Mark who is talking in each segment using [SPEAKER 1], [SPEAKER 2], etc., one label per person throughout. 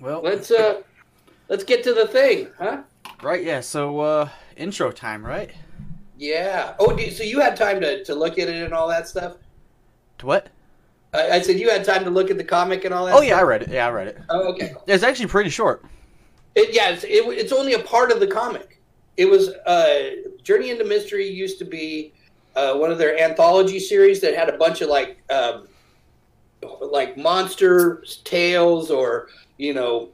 [SPEAKER 1] Well,
[SPEAKER 2] let's uh, let's get to the thing, huh?
[SPEAKER 1] right, yeah. So, uh, intro time, right?
[SPEAKER 2] Yeah. Oh, do- so you had time to, to look at it and all that stuff?
[SPEAKER 1] To what?
[SPEAKER 2] I, I said you had time to look at the comic and all that.
[SPEAKER 1] Oh yeah, I
[SPEAKER 2] stuff?
[SPEAKER 1] read it. Yeah, I read it.
[SPEAKER 2] Oh, okay.
[SPEAKER 1] It's actually pretty short.
[SPEAKER 2] It, yeah, it's, it, it's only a part of the comic. It was uh, Journey into Mystery used to be uh, one of their anthology series that had a bunch of like um, like monster tales or you know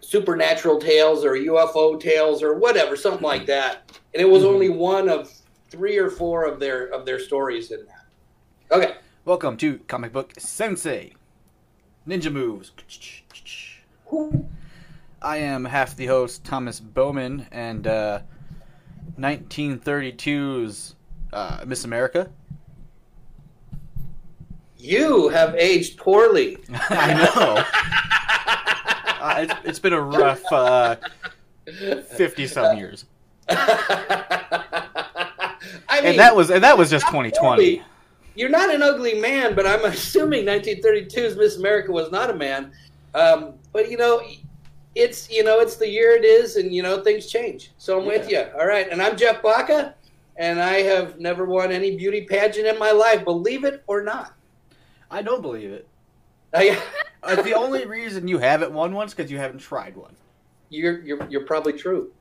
[SPEAKER 2] supernatural tales or UFO tales or whatever, something like that. And it was
[SPEAKER 1] Mhm.
[SPEAKER 2] only one of three or four of their of their stories in that. Okay.
[SPEAKER 1] Welcome to Comic Book Sensei. Ninja moves. I am half the host, Thomas Bowman, and uh, 1932's uh, Miss America.
[SPEAKER 2] You have aged poorly.
[SPEAKER 1] I know. Uh, it's, it's been a rough uh, 50 some years.
[SPEAKER 2] I mean,
[SPEAKER 1] And that was and that was just
[SPEAKER 2] not
[SPEAKER 1] 2020.
[SPEAKER 2] poorly. You're not an ugly man, but I'm assuming 1932's Miss America was not a man. Um, but you know, it's you know it's the year it is, and you know things change. So I'm with you. All right, and I'm Jeff Baca, and I have never won any beauty pageant in my life. Believe it or not.
[SPEAKER 1] I don't believe it.
[SPEAKER 2] I,
[SPEAKER 1] Uh, the only reason you haven't won one's because you haven't tried one.
[SPEAKER 2] you're you're you're probably true.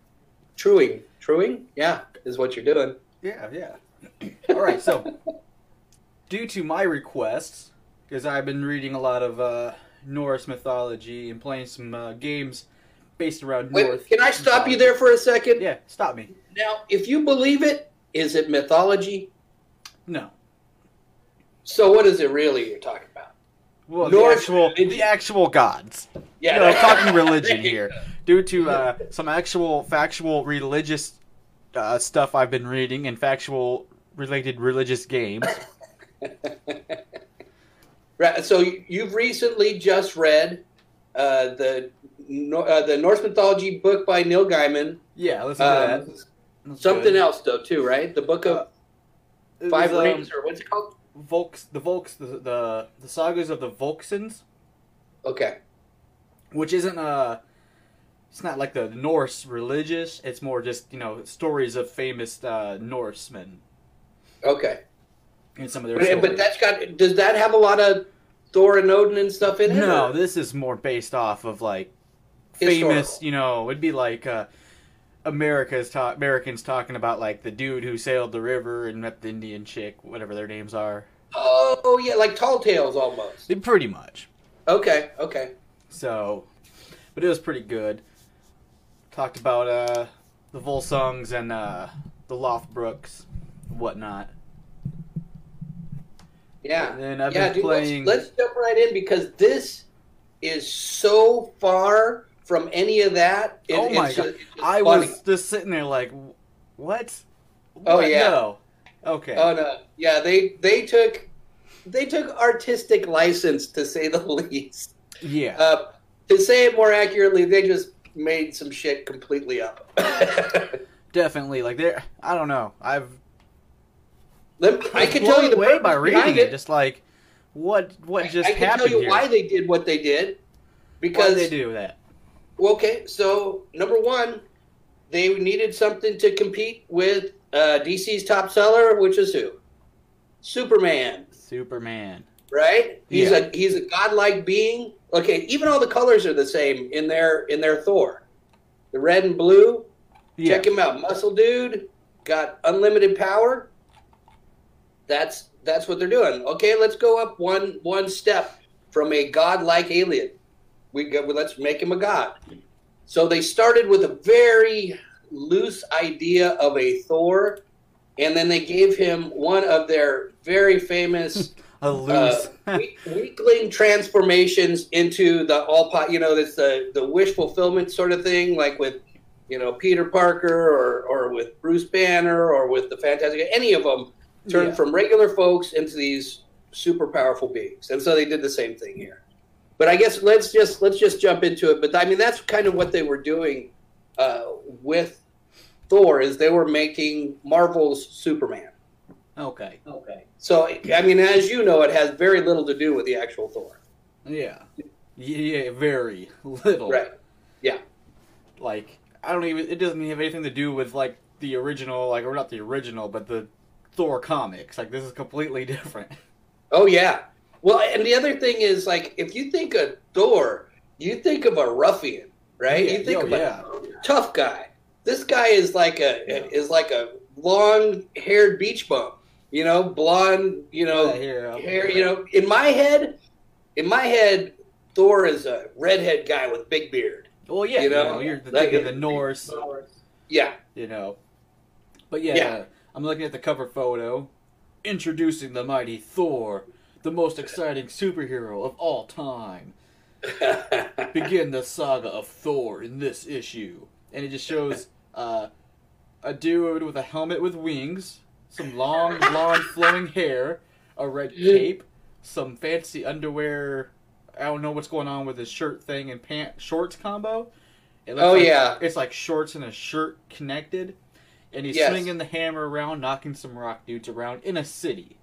[SPEAKER 2] Truing, truing, yeah, is what you're doing.
[SPEAKER 1] Yeah, yeah. All right, so due to my requests, because I've been reading a lot of uh, Norse mythology and playing some uh, games based around
[SPEAKER 2] Wait,
[SPEAKER 1] North.
[SPEAKER 2] can I stop you there for a second?
[SPEAKER 1] Yeah, stop me.
[SPEAKER 2] Now, if you believe it, is it mythology?
[SPEAKER 1] No.
[SPEAKER 2] So what is it really you're talking about?
[SPEAKER 1] Well, the actual,
[SPEAKER 2] religion.
[SPEAKER 1] the actual gods.
[SPEAKER 2] Yeah,
[SPEAKER 1] You know, I'm talking religion here. Due to uh, some actual factual religious uh, stuff I've been reading and factual related religious games.
[SPEAKER 2] Right. So you've recently just read uh, the uh, the Norse mythology book by Neil Gaiman.
[SPEAKER 1] Yeah, listen to
[SPEAKER 2] Um,
[SPEAKER 1] that. That's
[SPEAKER 2] something
[SPEAKER 1] good.
[SPEAKER 2] else though, too, right? The book of
[SPEAKER 1] Uh,
[SPEAKER 2] Five
[SPEAKER 1] um,
[SPEAKER 2] Rings, or what's it called?
[SPEAKER 1] Volks, the Volks, the, the the sagas of the Volsungs,
[SPEAKER 2] Okay.
[SPEAKER 1] which isn't uh, it's not like the Norse religious. It's more just you know stories of famous uh, Norsemen
[SPEAKER 2] Okay.
[SPEAKER 1] and some of their.
[SPEAKER 2] But, but that's got. Does that have a lot of Thor and Odin and stuff in it?
[SPEAKER 1] no,
[SPEAKER 2] or-
[SPEAKER 1] this is more based off of like
[SPEAKER 2] Historical.
[SPEAKER 1] famous. You know, it'd be like uh, America's talk Americans talking about like the dude who sailed the river and met the Indian chick, whatever their names are.
[SPEAKER 2] Oh yeah, like Tall Tales almost.
[SPEAKER 1] Pretty much.
[SPEAKER 2] Okay. Okay.
[SPEAKER 1] So, but it was pretty good. Talked about uh, the Volsungs and uh, the Lothbroks, and whatnot.
[SPEAKER 2] Yeah.
[SPEAKER 1] And then I've
[SPEAKER 2] yeah,
[SPEAKER 1] been
[SPEAKER 2] dude,
[SPEAKER 1] playing.
[SPEAKER 2] let's, let's jump right in because this is so far from any of that. It-
[SPEAKER 1] oh my god! I
[SPEAKER 2] funny.
[SPEAKER 1] was just sitting there like, what?
[SPEAKER 2] Oh,
[SPEAKER 1] What?
[SPEAKER 2] yeah.
[SPEAKER 1] No. Okay.
[SPEAKER 2] Oh no, yeah they they took they took artistic license to say the least.
[SPEAKER 1] yeah.
[SPEAKER 2] Uh, to say it more accurately, they just made some shit completely up.
[SPEAKER 1] Definitely. Like there. I don't know. I've.
[SPEAKER 2] Let me- I can tell you the
[SPEAKER 1] way by reading it. Just like, what? What just
[SPEAKER 2] I can
[SPEAKER 1] happened
[SPEAKER 2] tell you
[SPEAKER 1] here?
[SPEAKER 2] why they did what they did.
[SPEAKER 1] Why
[SPEAKER 2] Because
[SPEAKER 1] did they do that?
[SPEAKER 2] Okay, so number one, they needed something to compete with uh, DC's top seller, which is who? Superman,
[SPEAKER 1] Superman.
[SPEAKER 2] right? He's
[SPEAKER 1] Yeah.
[SPEAKER 2] a he's a godlike being. Okay, even all the colors are the same in their in their Thor, the red and blue.
[SPEAKER 1] Yeah.
[SPEAKER 2] Check him out, muscle dude, got unlimited power. That's that's what they're doing. Okay, let's go up one one step from a godlike alien. We go, well, let's make him a god. So they started with a very loose idea of a Thor, and then they gave him one of their very famous
[SPEAKER 1] A loose.
[SPEAKER 2] uh, weakling transformations into the all pot. You know, this the the wish fulfillment sort of thing, like with you know Peter Parker or or with Bruce Banner or with the Fantastic. Any of them turned
[SPEAKER 1] Yeah.
[SPEAKER 2] from regular folks into these super powerful beings, and so they did the same thing here. But I guess let's just let's just jump into it. But I mean, that's kind of what they were doing uh, with Thor is they were making Marvel's Superman.
[SPEAKER 1] okay.
[SPEAKER 2] Okay. So I mean, as you know, it has very little to do with the actual Thor.
[SPEAKER 1] Yeah. Yeah, very little.
[SPEAKER 2] Right. Yeah.
[SPEAKER 1] Like I don't even. It doesn't have anything to do with like the original, like or not the original, but the Thor comics. Like this is completely different.
[SPEAKER 2] Oh yeah. Well, and the other thing is like if you think of Thor, you think of a ruffian, right?
[SPEAKER 1] Yeah,
[SPEAKER 2] you think
[SPEAKER 1] oh,
[SPEAKER 2] of
[SPEAKER 1] yeah.
[SPEAKER 2] a tough guy. This guy is like a
[SPEAKER 1] Yeah.
[SPEAKER 2] is like a long-haired beach bum. You know, blonde. You know,
[SPEAKER 1] uh,
[SPEAKER 2] hair. You know, in my head, in my head, Thor is a redhead guy with big beard.
[SPEAKER 1] Well, yeah,
[SPEAKER 2] you
[SPEAKER 1] you
[SPEAKER 2] know,
[SPEAKER 1] know, you're the,
[SPEAKER 2] like
[SPEAKER 1] the Norse,
[SPEAKER 2] Yeah.
[SPEAKER 1] you know. But yeah,
[SPEAKER 2] Yeah.
[SPEAKER 1] I'm looking at the cover photo, introducing the mighty Thor, the most exciting superhero of all time. Begin the saga of Thor in this issue, and it just shows uh, a dude with a helmet with wings, some long blonde flowing hair, a red cape, some fancy underwear. I don't know what's going on with his shirt thing and pant shorts combo. It looks
[SPEAKER 2] Oh,
[SPEAKER 1] like-
[SPEAKER 2] yeah.
[SPEAKER 1] it's like shorts and a shirt connected, and he's
[SPEAKER 2] Yes.
[SPEAKER 1] swinging the hammer around, knocking some rock dudes around in a city.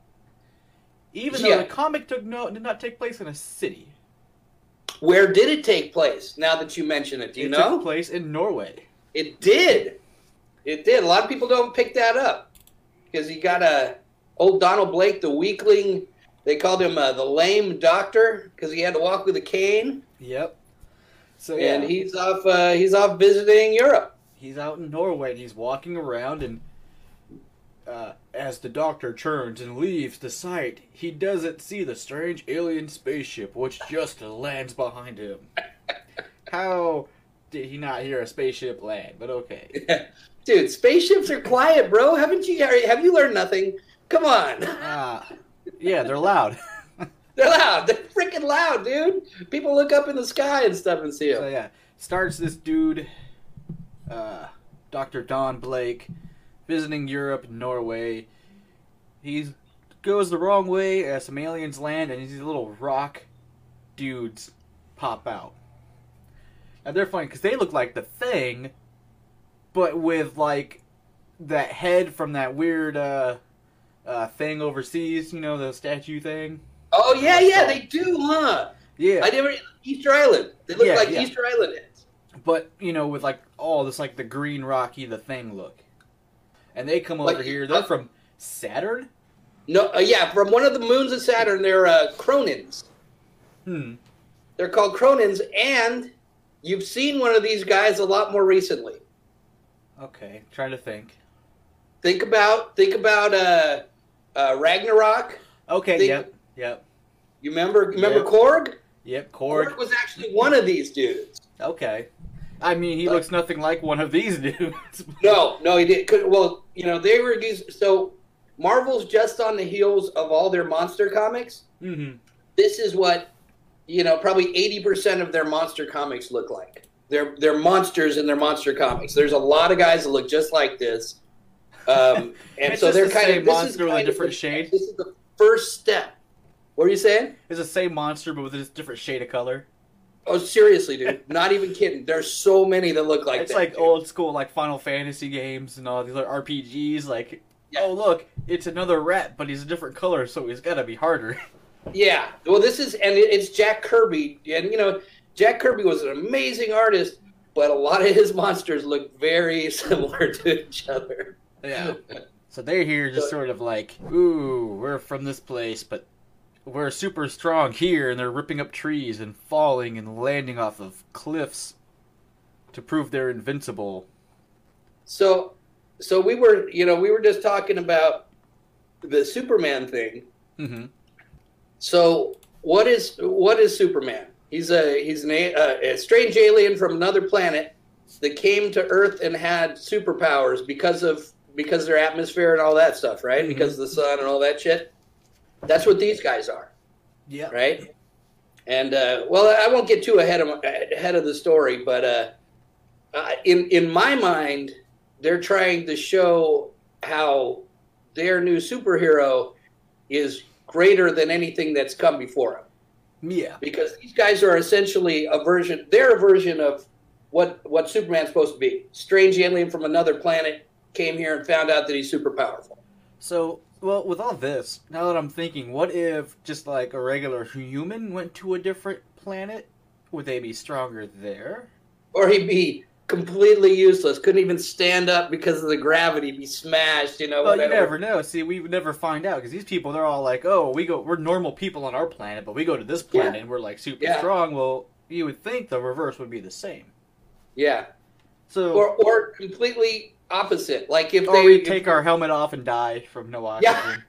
[SPEAKER 1] Even
[SPEAKER 2] Yeah.
[SPEAKER 1] though the comic took no did not take place in a city,
[SPEAKER 2] Where did it take place? Now that you mention it, do you
[SPEAKER 1] it
[SPEAKER 2] know?
[SPEAKER 1] took place in Norway.
[SPEAKER 2] It did. It did. A lot of people don't pick that up because you got a old Donald Blake, the weakling. They called him uh, the lame doctor because he had to walk with a cane,
[SPEAKER 1] Yep. So yeah,
[SPEAKER 2] and he's off. Uh, he's off visiting Europe.
[SPEAKER 1] he's out in Norway and he's walking around and uh, as the doctor turns and leaves the site, he doesn't see the strange alien spaceship which just lands behind him. How did he not hear a spaceship land? But okay.
[SPEAKER 2] Dude, spaceships are quiet, bro. Haven't you? Have you learned nothing? Come on,
[SPEAKER 1] Ah, yeah, they're loud.
[SPEAKER 2] they're loud. They're freaking loud, dude. People look up in the sky and stuff and see
[SPEAKER 1] So
[SPEAKER 2] them.
[SPEAKER 1] yeah, starts this dude, uh, Dr. Don Blake, visiting Europe and Norway. He goes the wrong way as some aliens land, and these little rock dudes pop out. And they're funny because they look like the thing, but with like that head from that weird uh, uh, thing overseas. You know the statue thing.
[SPEAKER 2] Oh yeah, yeah, they do, huh?
[SPEAKER 1] Yeah,
[SPEAKER 2] I never Easter Island. They look
[SPEAKER 1] Yeah,
[SPEAKER 2] like
[SPEAKER 1] yeah.
[SPEAKER 2] Easter Island heads.
[SPEAKER 1] but you know with like all this like the green rocky the thing look and they come
[SPEAKER 2] Like-
[SPEAKER 1] over here they're from saturn
[SPEAKER 2] No, uh, yeah, from one of the moons of Saturn, they're uh, Kronans.
[SPEAKER 1] hmm
[SPEAKER 2] They're called Kronans, and you've seen one of these guys a lot more recently.
[SPEAKER 1] okay trying to think
[SPEAKER 2] Think about think about uh, uh, Ragnarok.
[SPEAKER 1] okay
[SPEAKER 2] Think-
[SPEAKER 1] yep yep
[SPEAKER 2] You remember remember
[SPEAKER 1] Yeah.
[SPEAKER 2] Korg?
[SPEAKER 1] yep
[SPEAKER 2] Korg
[SPEAKER 1] Korg.
[SPEAKER 2] was actually one of these dudes.
[SPEAKER 1] okay i mean he
[SPEAKER 2] Like-
[SPEAKER 1] looks nothing like one of these dudes
[SPEAKER 2] No, no, he did. Could, well, you know they were these. So Marvel's just on the heels of all their monster comics.
[SPEAKER 1] hmm
[SPEAKER 2] this is what you know probably 80% of their monster comics look like they're they're monsters in their monster comics there's a lot of guys that look just like this um, and so they're
[SPEAKER 1] the
[SPEAKER 2] kind of
[SPEAKER 1] monster with a
[SPEAKER 2] of
[SPEAKER 1] different
[SPEAKER 2] the-
[SPEAKER 1] shade?
[SPEAKER 2] this is the first step what are you saying
[SPEAKER 1] it's the same monster but with a different shade of color
[SPEAKER 2] oh seriously dude not even kidding there's so many that look like
[SPEAKER 1] it's
[SPEAKER 2] that,
[SPEAKER 1] like
[SPEAKER 2] dude.
[SPEAKER 1] old school like final fantasy games and all these other rpgs like
[SPEAKER 2] Yeah.
[SPEAKER 1] oh look it's another rat but he's a different color so he's gotta be harder
[SPEAKER 2] Yeah. Well, this is, and it's Jack Kirby. And, you know, Jack Kirby was an amazing artist, but a lot of his monsters look very similar to each other.
[SPEAKER 1] Yeah. So they're here just sort of like, ooh, we're from this place, but we're super strong here, and they're ripping up trees and falling and landing off of cliffs to prove they're invincible.
[SPEAKER 2] So, so we were, you know, we were just talking about the Superman thing.
[SPEAKER 1] Mm-hmm.
[SPEAKER 2] So, what is what is Superman? He's a he's an, a, a strange alien from another planet that came to Earth and had superpowers because of because of their atmosphere and all that stuff, right?
[SPEAKER 1] Mhm.
[SPEAKER 2] Because of the sun and all that shit. That's what these guys are.
[SPEAKER 1] Yeah.
[SPEAKER 2] right? And uh, well, I won't get too ahead of ahead of the story, but uh, uh, in in my mind, they're trying to show how their new superhero is greater than anything that's come before him,
[SPEAKER 1] Yeah.
[SPEAKER 2] because these guys are essentially a version. They're a version of what what Superman's supposed to be. Strange alien from another planet came here and found out that he's super powerful.
[SPEAKER 1] So, well, with all this, now that I'm thinking, what if just like a regular human went to a different planet Would they be stronger there?
[SPEAKER 2] Or he'd be completely useless. Couldn't even stand up because of the gravity. Be smashed. You know.
[SPEAKER 1] Well, you never know. See, we would never find out because these people, they're all like, "Oh, we go, we're normal people on our planet, but we go to this
[SPEAKER 2] Yeah.
[SPEAKER 1] planet and we're like super
[SPEAKER 2] Yeah.
[SPEAKER 1] strong." Well, you would think the reverse would be the same.
[SPEAKER 2] Yeah.
[SPEAKER 1] So,
[SPEAKER 2] Or or completely opposite. Like if
[SPEAKER 1] or
[SPEAKER 2] they
[SPEAKER 1] we take our helmet off and die from no oxygen.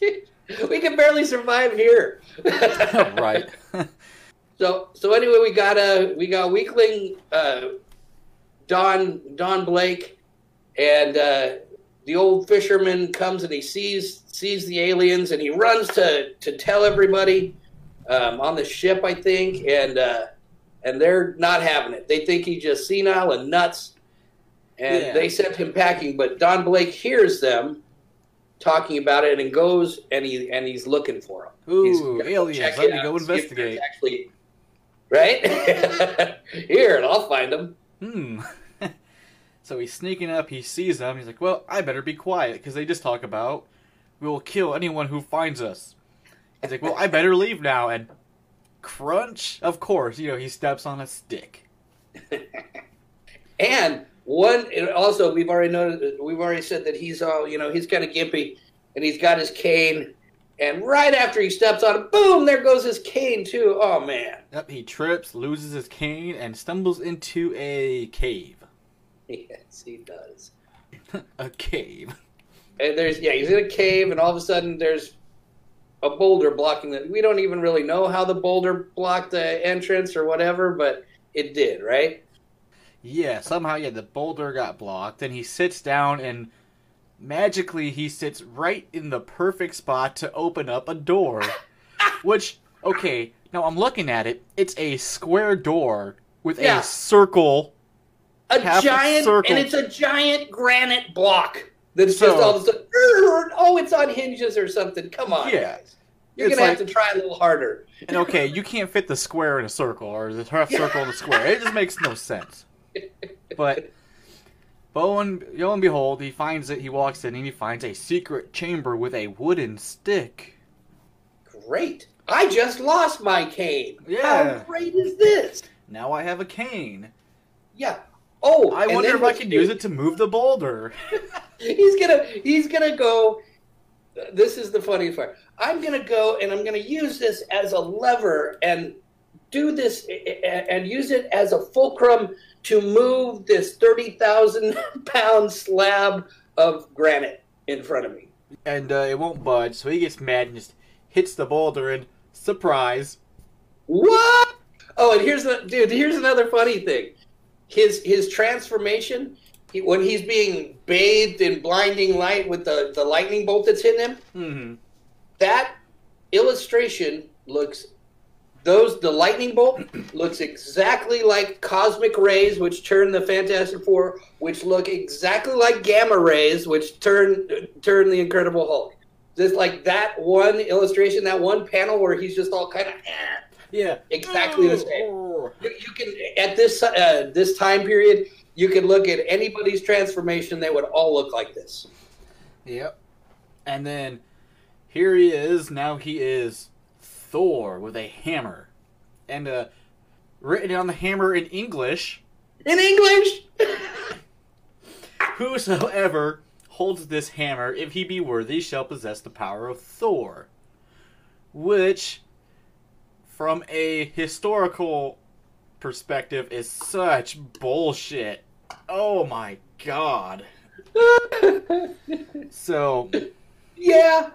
[SPEAKER 2] Yeah. we can barely survive here.
[SPEAKER 1] right.
[SPEAKER 2] So so anyway, we got a we got weakling uh, Don Don Blake, and uh, the old fisherman comes and he sees sees the aliens and he runs to to tell everybody um, on the ship, I think, and uh, and they're not having it. They think he's just senile and nuts, and
[SPEAKER 1] Yeah.
[SPEAKER 2] they sent him packing. But Don Blake hears them talking about it and goes and he and he's looking for him. He's
[SPEAKER 1] Ooh, aliens! Let me go
[SPEAKER 2] and see if there's
[SPEAKER 1] investigate.
[SPEAKER 2] Actually, right here, and I'll find them.
[SPEAKER 1] Hmm. so he's sneaking up. He sees them. He's like, "Well, I better be quiet because they just talk about we will kill anyone who finds us." He's like, "Well, I better leave now." And crunch, of course, you know he steps on a stick.
[SPEAKER 2] And one, and also we've already noted, we've already said that he's all, you know, he's kind of gimpy, and he's got his cane. And right after he steps on it, boom, there goes his cane too. Oh man,
[SPEAKER 1] Yep, he trips, loses his cane, and stumbles into a cave.
[SPEAKER 2] yes, he does.
[SPEAKER 1] a cave.
[SPEAKER 2] And there's, yeah, he's in a cave, and all of a sudden there's a boulder blocking the. We don't even really know how the boulder blocked the entrance or whatever, but it did, right?
[SPEAKER 1] Yeah, somehow, yeah, the boulder got blocked, and he sits down, and magically he sits right in the perfect spot to open up a door. Which, okay, now I'm looking at it. It's a square door with
[SPEAKER 2] Yeah.
[SPEAKER 1] a circle.
[SPEAKER 2] a giant
[SPEAKER 1] circle.
[SPEAKER 2] and it's a giant granite block that's
[SPEAKER 1] So-
[SPEAKER 2] just all of a sudden oh it's on hinges or something come on
[SPEAKER 1] Yeah.
[SPEAKER 2] guys you're
[SPEAKER 1] It's
[SPEAKER 2] gonna
[SPEAKER 1] like-
[SPEAKER 2] have to try a little harder
[SPEAKER 1] And okay, you can't fit the square in a circle, or the half circle in a square. It just makes no sense. But, lo and, lo and behold, he finds it, he walks in, and he finds a secret chamber with a wooden stick.
[SPEAKER 2] great i just lost my cane
[SPEAKER 1] Yeah.
[SPEAKER 2] how great is this
[SPEAKER 1] Now I have a cane.
[SPEAKER 2] yeah oh
[SPEAKER 1] I wonder if I can use it to move the boulder.
[SPEAKER 2] he's gonna he's gonna go this is the funny part i'm gonna go and i'm gonna use this as a lever and do this and use it as a fulcrum to move this 30,000 pound slab of granite in front of me.
[SPEAKER 1] And uh, it won't budge, so he gets mad and just hits the boulder, and surprise.
[SPEAKER 2] what? Oh and here's the dude here's another funny thing. His his transformation he, when he's being bathed in blinding light with the, the lightning bolt that's hitting him
[SPEAKER 1] hmm
[SPEAKER 2] that illustration looks those the lightning bolt looks exactly like cosmic rays which turn the fantastic four which look exactly like gamma rays which turn turn the incredible hulk just like that one illustration that one panel where he's just all kind of
[SPEAKER 1] Yeah.
[SPEAKER 2] exactly the same
[SPEAKER 1] Oh.
[SPEAKER 2] you, you can at this uh, this time period you can look at anybody's transformation they would all look like this
[SPEAKER 1] Yep. And then here he is. Now he is Thor with a hammer. And uh, written on the hammer in English
[SPEAKER 2] in english
[SPEAKER 1] Whosoever holds this hammer, if he be worthy, shall possess the power of Thor. Which, from a historical perspective, is such bullshit. Oh my god. So,
[SPEAKER 2] Yeah,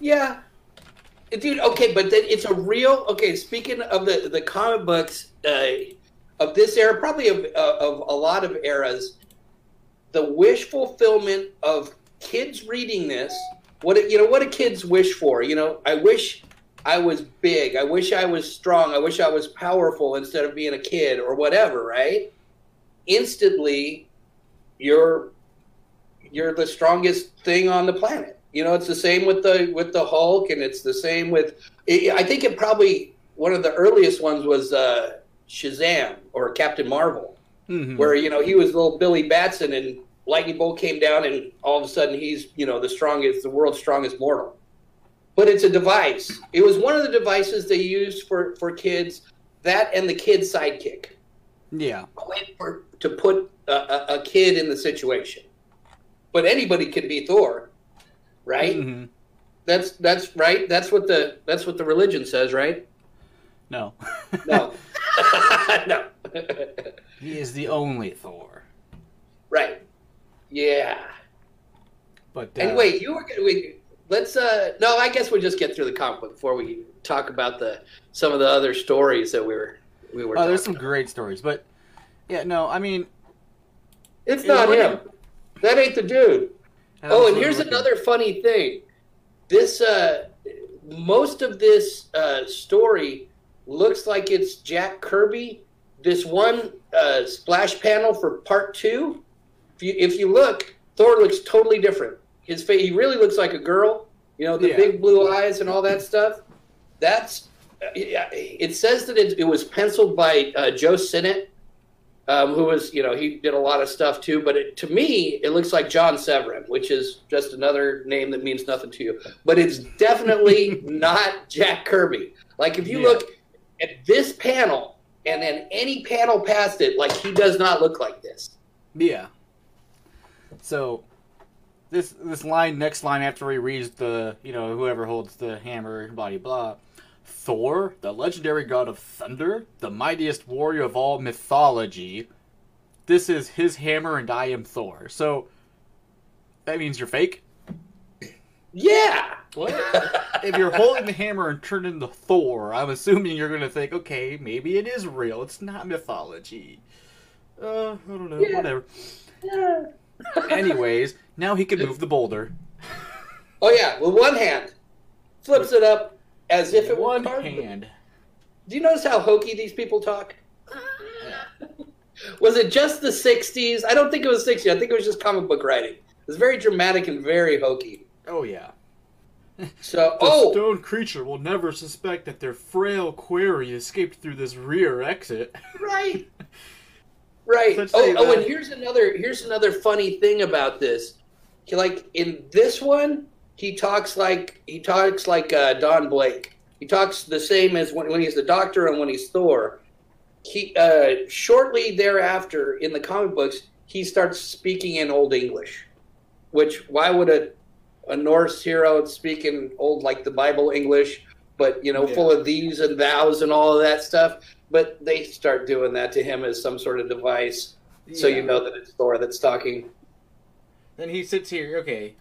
[SPEAKER 2] yeah, dude. Okay, but then it's a real. Okay, speaking of the the comic books uh, of this era, probably of uh, of a lot of eras, the wish fulfillment of kids reading this. What you know? What do kids wish for? You know, I wish I was big. I wish I was strong. I wish I was powerful instead of being a kid or whatever. Right? Instantly, you're you're the strongest thing on the planet. You know, it's the same with the with the Hulk, and it's the same with. I think it probably one of the earliest ones was uh, Shazam or Captain Marvel,
[SPEAKER 1] mhm.
[SPEAKER 2] where you know he was little Billy Batson, and lightning bolt came down, and all of a sudden he's you know the strongest, the world's strongest mortal. But it's a device. It was one of the devices they used for for kids that and the kid sidekick.
[SPEAKER 1] Yeah.
[SPEAKER 2] For, to put a, a, a kid in the situation. But anybody can be Thor, right?
[SPEAKER 1] hmm
[SPEAKER 2] That's that's right. That's what the that's what the religion says, right?
[SPEAKER 1] No.
[SPEAKER 2] No, no.
[SPEAKER 1] he is the only Thor.
[SPEAKER 2] right. Yeah.
[SPEAKER 1] But uh,
[SPEAKER 2] Anyway, you were gonna. We, let's. uh No, I guess we'll just get through the comic book before we talk about the some of the other stories that we were we were.
[SPEAKER 1] oh, there's some
[SPEAKER 2] talking
[SPEAKER 1] great stories, but yeah, no, I mean,
[SPEAKER 2] It's not him. That ain't the dude. Oh, and here's
[SPEAKER 1] looking-
[SPEAKER 2] another funny thing. This uh most of this uh story looks like it's Jack Kirby. This one uh splash panel for part 2, if you if you look, Thor looks totally different. His face he really looks like a girl, you know, the
[SPEAKER 1] Yeah.
[SPEAKER 2] big blue eyes and all that stuff. That's uh, yeah, it says that it, it was penciled by uh, Joe Sinnott, um, who was, you know, he did a lot of stuff too. But it, to me, it looks like John Severin, which is just another name that means nothing to you. But it's definitely not Jack Kirby. Like if you
[SPEAKER 1] Yeah.
[SPEAKER 2] look at this panel and then any panel past it, like he does not look like this.
[SPEAKER 1] Yeah. So this this line next line after he reads the you know whoever holds the hammer blah blah blah. Thor, the legendary god of thunder, the mightiest warrior of all mythology. This is his hammer and I am Thor. So that means you're fake.
[SPEAKER 2] Yeah.
[SPEAKER 1] What? if you're holding the hammer and turn into Thor, I'm assuming you're gonna think, okay, maybe it is real. It's not mythology. Uh, I don't know.
[SPEAKER 2] Yeah.
[SPEAKER 1] Whatever. Anyways, now he can move the boulder.
[SPEAKER 2] Oh yeah, with one hand, flips it up as if it were
[SPEAKER 1] one
[SPEAKER 2] cardboard.
[SPEAKER 1] hand.
[SPEAKER 2] Do you notice how hokey these people talk? was it just the 60s? I don't think it was 60s. I think it was just comic book writing. It was very dramatic and very hokey.
[SPEAKER 1] Oh yeah.
[SPEAKER 2] So,
[SPEAKER 1] The
[SPEAKER 2] oh,
[SPEAKER 1] stone creature will never suspect that their frail quarry escaped through this rear exit.
[SPEAKER 2] right. Right.
[SPEAKER 1] Let's
[SPEAKER 2] Oh, oh, and uh, here's another here's another funny thing about this. Like in this one, he talks like he talks like uh, Don Blake. He talks the same as when, when he's the Doctor and when he's Thor. He uh, shortly thereafter in the comic books he starts speaking in Old English, which why would a a Norse hero speak in old like the Bible English, but you know
[SPEAKER 1] Yeah.
[SPEAKER 2] full of these and thous and all of that stuff. But they start doing that to him as some sort of device, so you know that it's Thor that's talking.
[SPEAKER 1] Then he sits here. Okay,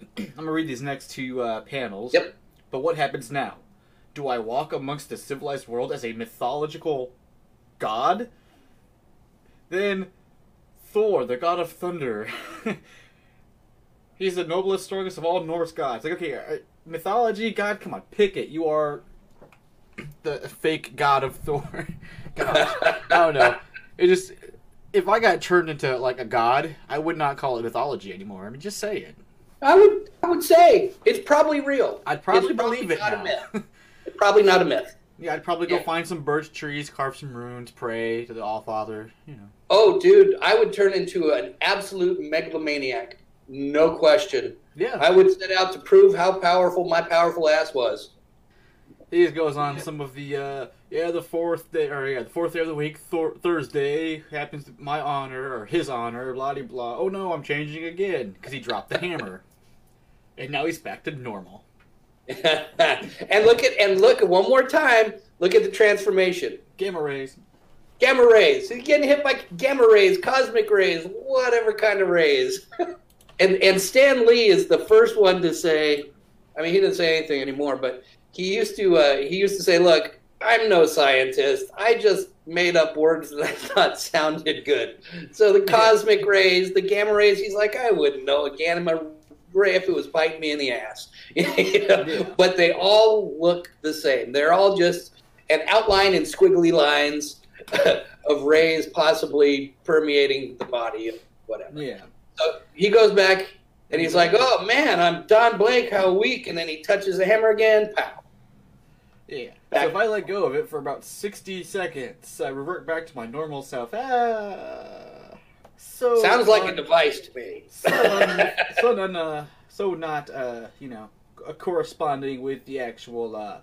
[SPEAKER 1] I'm gonna read these next two uh, panels.
[SPEAKER 2] Yep.
[SPEAKER 1] But what happens now? Do I walk amongst the civilized world as a mythological god? Then Thor, the god of thunder. He's the noblest, strongest of all Norse gods. Like, okay, uh, mythology, God, come on, pick it. You are the fake god of Thor. Gosh, I don't know. It just, if I got turned into like a god, I would not call it mythology anymore. I mean, just say it.
[SPEAKER 2] I would I would say it's probably real.
[SPEAKER 1] I'd probably
[SPEAKER 2] It's
[SPEAKER 1] believe it
[SPEAKER 2] not
[SPEAKER 1] now.
[SPEAKER 2] a myth. It's probably not a myth.
[SPEAKER 1] yeah, I'd probably go
[SPEAKER 2] Yeah.
[SPEAKER 1] find some birch trees, carve some runes, pray to the All Father. You know.
[SPEAKER 2] Oh, dude, I would turn into an absolute megalomaniac. No question.
[SPEAKER 1] Yeah.
[SPEAKER 2] I would set out to prove how powerful my powerful ass was.
[SPEAKER 1] He just goes on some of the uh yeah the fourth day or yeah the fourth day of the week Thor- Thursday happens to my honor or his honor blah de blah oh no I'm changing again because he dropped the hammer and now he's back to normal
[SPEAKER 2] and look at and look one more time. Look at the transformation.
[SPEAKER 1] gamma rays
[SPEAKER 2] Gamma rays. He's getting hit by gamma rays, cosmic rays, whatever kind of rays. and and Stan Lee is the first one to say. I mean, he didn't say anything anymore, but he used to. Uh, he used to say, "Look, I'm no scientist. I just made up words that I thought sounded good." So the cosmic rays, the gamma rays. He's like, I wouldn't know a gamma ray if it was biting me in the ass. You know?
[SPEAKER 1] Yeah.
[SPEAKER 2] But they all look the same. They're all just an outline in squiggly lines of rays possibly permeating the body of whatever.
[SPEAKER 1] yeah
[SPEAKER 2] So he goes back and he's like, "Oh man, I'm Don Blake. How weak!" And then he touches the hammer again. Pow.
[SPEAKER 1] Yeah
[SPEAKER 2] Back-
[SPEAKER 1] so if I let go of it for about 60 seconds I revert back to my normal self ah so
[SPEAKER 2] Sounds like a device to me.
[SPEAKER 1] so un- so non, uh, so not uh you know uh, corresponding with the actual uh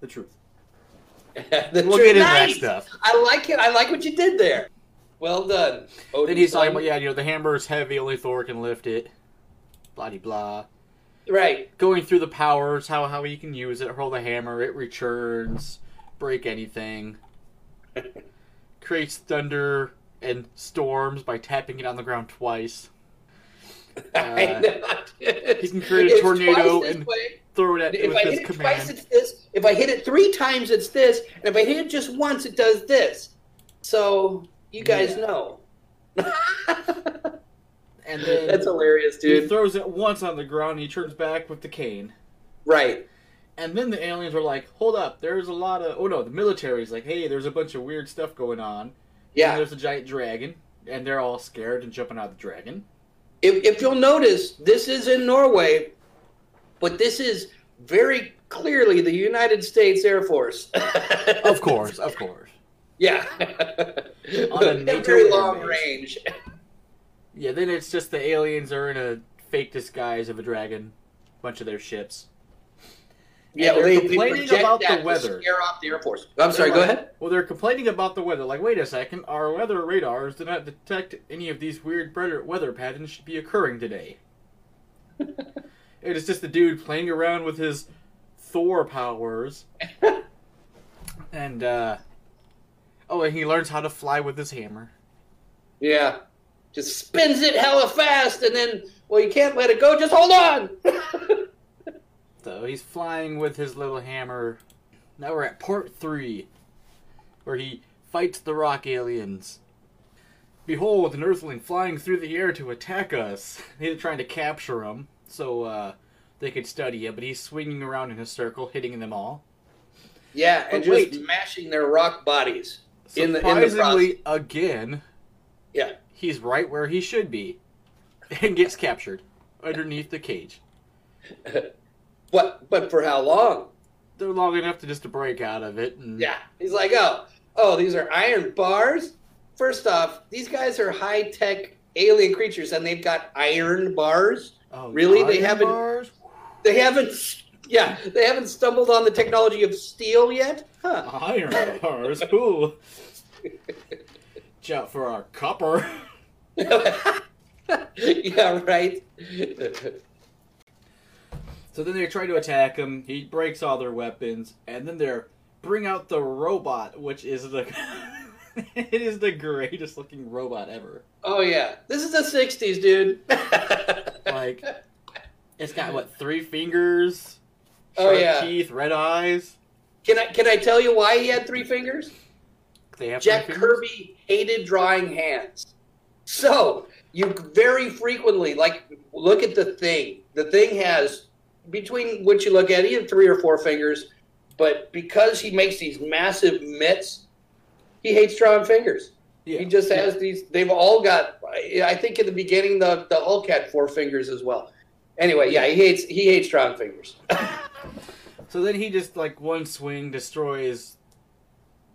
[SPEAKER 1] the truth
[SPEAKER 2] The
[SPEAKER 1] We'll
[SPEAKER 2] true-
[SPEAKER 1] get into
[SPEAKER 2] nice!
[SPEAKER 1] that stuff.
[SPEAKER 2] I like it. I like what you did there. Well done. Odin's
[SPEAKER 1] Then he's talking
[SPEAKER 2] son.
[SPEAKER 1] about, yeah, you know, the hammer is heavy, only Thor can lift it. Blah blah.
[SPEAKER 2] Right.
[SPEAKER 1] Going through the powers, how how he can use it, hurl the hammer, it returns, break anything. Creates thunder and storms by tapping it on the ground twice.
[SPEAKER 2] I
[SPEAKER 1] Uh,
[SPEAKER 2] know.
[SPEAKER 1] he can create a tornado and
[SPEAKER 2] way.
[SPEAKER 1] throw it at
[SPEAKER 2] If
[SPEAKER 1] with
[SPEAKER 2] I hit it twice, it's this. If I hit it three times, it's this. And if I hit it just once, it does this. So you guys
[SPEAKER 1] Yeah.
[SPEAKER 2] know.
[SPEAKER 1] And then
[SPEAKER 2] That's hilarious, dude.
[SPEAKER 1] he throws it once on the ground and he turns back with the cane.
[SPEAKER 2] Right.
[SPEAKER 1] And then the aliens are like, hold up, there's a lot of. Oh no, the military's like, hey, there's a bunch of weird stuff going on. And
[SPEAKER 2] Yeah.
[SPEAKER 1] there's a giant dragon, and they're all scared and jumping out of the dragon.
[SPEAKER 2] If, if you'll notice, this is in Norway, but this is very clearly the United States Air Force.
[SPEAKER 1] Of course, of course.
[SPEAKER 2] Yeah.
[SPEAKER 1] On a NATO
[SPEAKER 2] very long range.
[SPEAKER 1] Yeah, then it's just the aliens are in a fake disguise of a dragon, bunch of their ships.
[SPEAKER 2] Yeah,
[SPEAKER 1] they're
[SPEAKER 2] they, they
[SPEAKER 1] complaining
[SPEAKER 2] project
[SPEAKER 1] about the weather.
[SPEAKER 2] Scare off the Air Force. I'm sorry.
[SPEAKER 1] They're
[SPEAKER 2] Go
[SPEAKER 1] like-
[SPEAKER 2] ahead.
[SPEAKER 1] Well, they're complaining about the weather. Like, wait a second, our weather radars do not detect any of these weird weather weather patterns should be occurring today. it is just the dude playing around with his Thor powers, and uh, oh, and he learns how to fly with his hammer.
[SPEAKER 2] Yeah. Just spins it hella fast, and then, well, you can't let it go. Just hold on.
[SPEAKER 1] So he's flying with his little hammer. Now we're at part 3, where he fights the rock aliens. Behold, an earthling flying through the air to attack us. They're trying to capture him so uh, they could study him, but he's swinging around in a circle, hitting them all.
[SPEAKER 2] yeah, and
[SPEAKER 1] But
[SPEAKER 2] just
[SPEAKER 1] wait.
[SPEAKER 2] mashing their rock bodies. In the- in the
[SPEAKER 1] Surprisingly, again,
[SPEAKER 2] Yeah.
[SPEAKER 1] He's right where he should be and gets captured underneath the cage.
[SPEAKER 2] But but for how long?
[SPEAKER 1] They're long enough to just to break out of it. And
[SPEAKER 2] Yeah. He's like, oh, oh, these are iron bars. First off, these guys are high tech alien creatures, and they've got iron bars.
[SPEAKER 1] Oh,
[SPEAKER 2] Really? They haven't-
[SPEAKER 1] bars?
[SPEAKER 2] They haven't, yeah, they haven't stumbled on the technology of steel yet, huh?
[SPEAKER 1] Iron bars, cool. Watch out for our copper.
[SPEAKER 2] yeah, right.
[SPEAKER 1] So then they try to attack him. He breaks all their weapons, and then they bring out the robot, which is the it is the greatest looking robot ever.
[SPEAKER 2] oh yeah, this is the '60s, dude.
[SPEAKER 1] Like, it's got what three fingers,
[SPEAKER 2] Oh,
[SPEAKER 1] sharp
[SPEAKER 2] yeah.
[SPEAKER 1] teeth, red eyes.
[SPEAKER 2] can I can I tell you why he had three fingers?
[SPEAKER 1] They have
[SPEAKER 2] Jack
[SPEAKER 1] fingers?
[SPEAKER 2] Kirby hated drawing hands. So you very frequently like look at the thing. The thing has between what you look at either three or four fingers, but because he makes these massive mitts, he hates drawing fingers.
[SPEAKER 1] Yeah.
[SPEAKER 2] He just has these. They've all got. I think in the beginning the the Hulk had four fingers as well. Anyway, yeah, he hates he hates drawing fingers.
[SPEAKER 1] So then he just like one swing destroys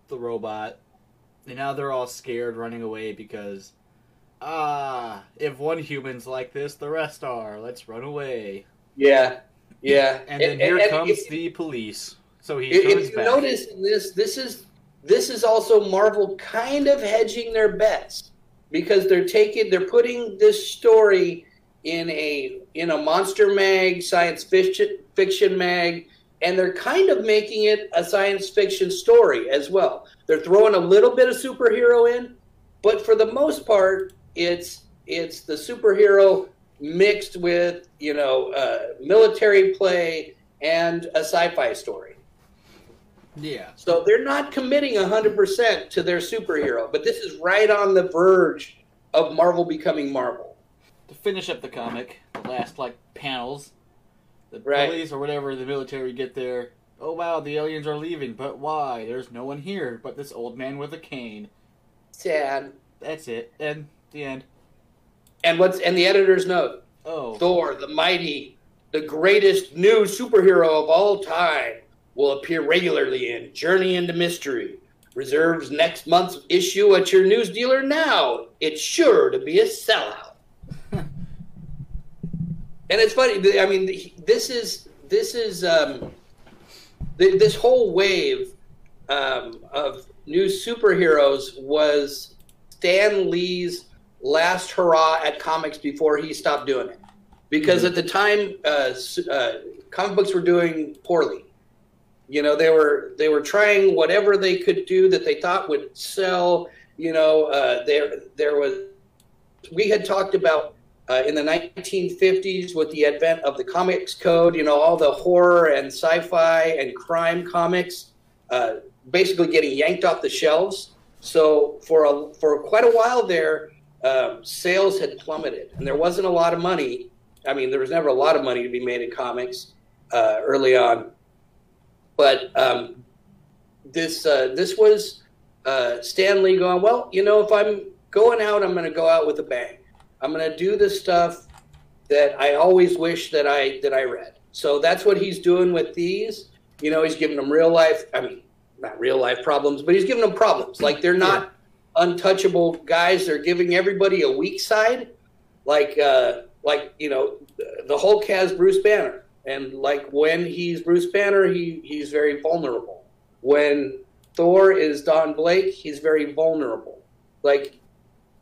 [SPEAKER 1] the robot, and now they're all scared, running away because ah, if one human's like this, the rest are. Let's run away.
[SPEAKER 2] yeah, yeah.
[SPEAKER 1] And then here
[SPEAKER 2] and
[SPEAKER 1] comes
[SPEAKER 2] if-
[SPEAKER 1] the police. So he
[SPEAKER 2] If, if you
[SPEAKER 1] back.
[SPEAKER 2] notice this, this is this is also Marvel kind of hedging their bets because they're taking they're putting this story in a in a monster mag, science fiction fiction mag, and they're kind of making it a science fiction story as well. They're throwing a little bit of superhero in, but for the most part, it's it's the superhero mixed with you know uh, military play and a sci-fi story.
[SPEAKER 1] yeah.
[SPEAKER 2] So they're not committing 100% to their superhero, but this is right on the verge of Marvel becoming Marvel.
[SPEAKER 1] To finish up the comic, the last like panels, the
[SPEAKER 2] Right.
[SPEAKER 1] police or whatever the military get there. Oh wow, the aliens are leaving, but why? There's no one here but this old man with a cane.
[SPEAKER 2] Sad.
[SPEAKER 1] That's it. And the end.
[SPEAKER 2] And what's and the editor's note:
[SPEAKER 1] Oh.
[SPEAKER 2] Thor, the mighty, the greatest new superhero of all time, will appear regularly in Journey into Mystery. Reserves next month's issue at your news dealer now. It's sure to be a sellout. and it's funny. I mean, this is this is um, th- this whole wave um, of new superheroes was Stan Lee's last hurrah at comics before he stopped doing it. Because at the time, uh, uh, comic books were doing poorly. You know, they were they were trying whatever they could do that they thought would sell. You know, uh, there there was we had talked about uh, in the 1950s with the advent of the comics code. You know, all the horror and sci-fi and crime comics uh, basically getting yanked off the shelves. So for a for quite a while there, um, sales had plummeted, and there wasn't a lot of money. I mean, there was never a lot of money to be made in comics uh, early on, but um, this uh, this was uh, Stan Lee going. Well, you know, if I'm going out, I'm going to go out with a bang. I'm going to do the stuff that I always wish that I that I read. So that's what he's doing with these. You know, he's giving them real life. I mean, not real life problems, but he's giving them problems. Like they're not untouchable guys. They're giving everybody a weak side. Like uh, like you know, the Hulk has Bruce Banner, and like when he's Bruce Banner, he he's very vulnerable. When Thor is Don Blake, he's very vulnerable. Like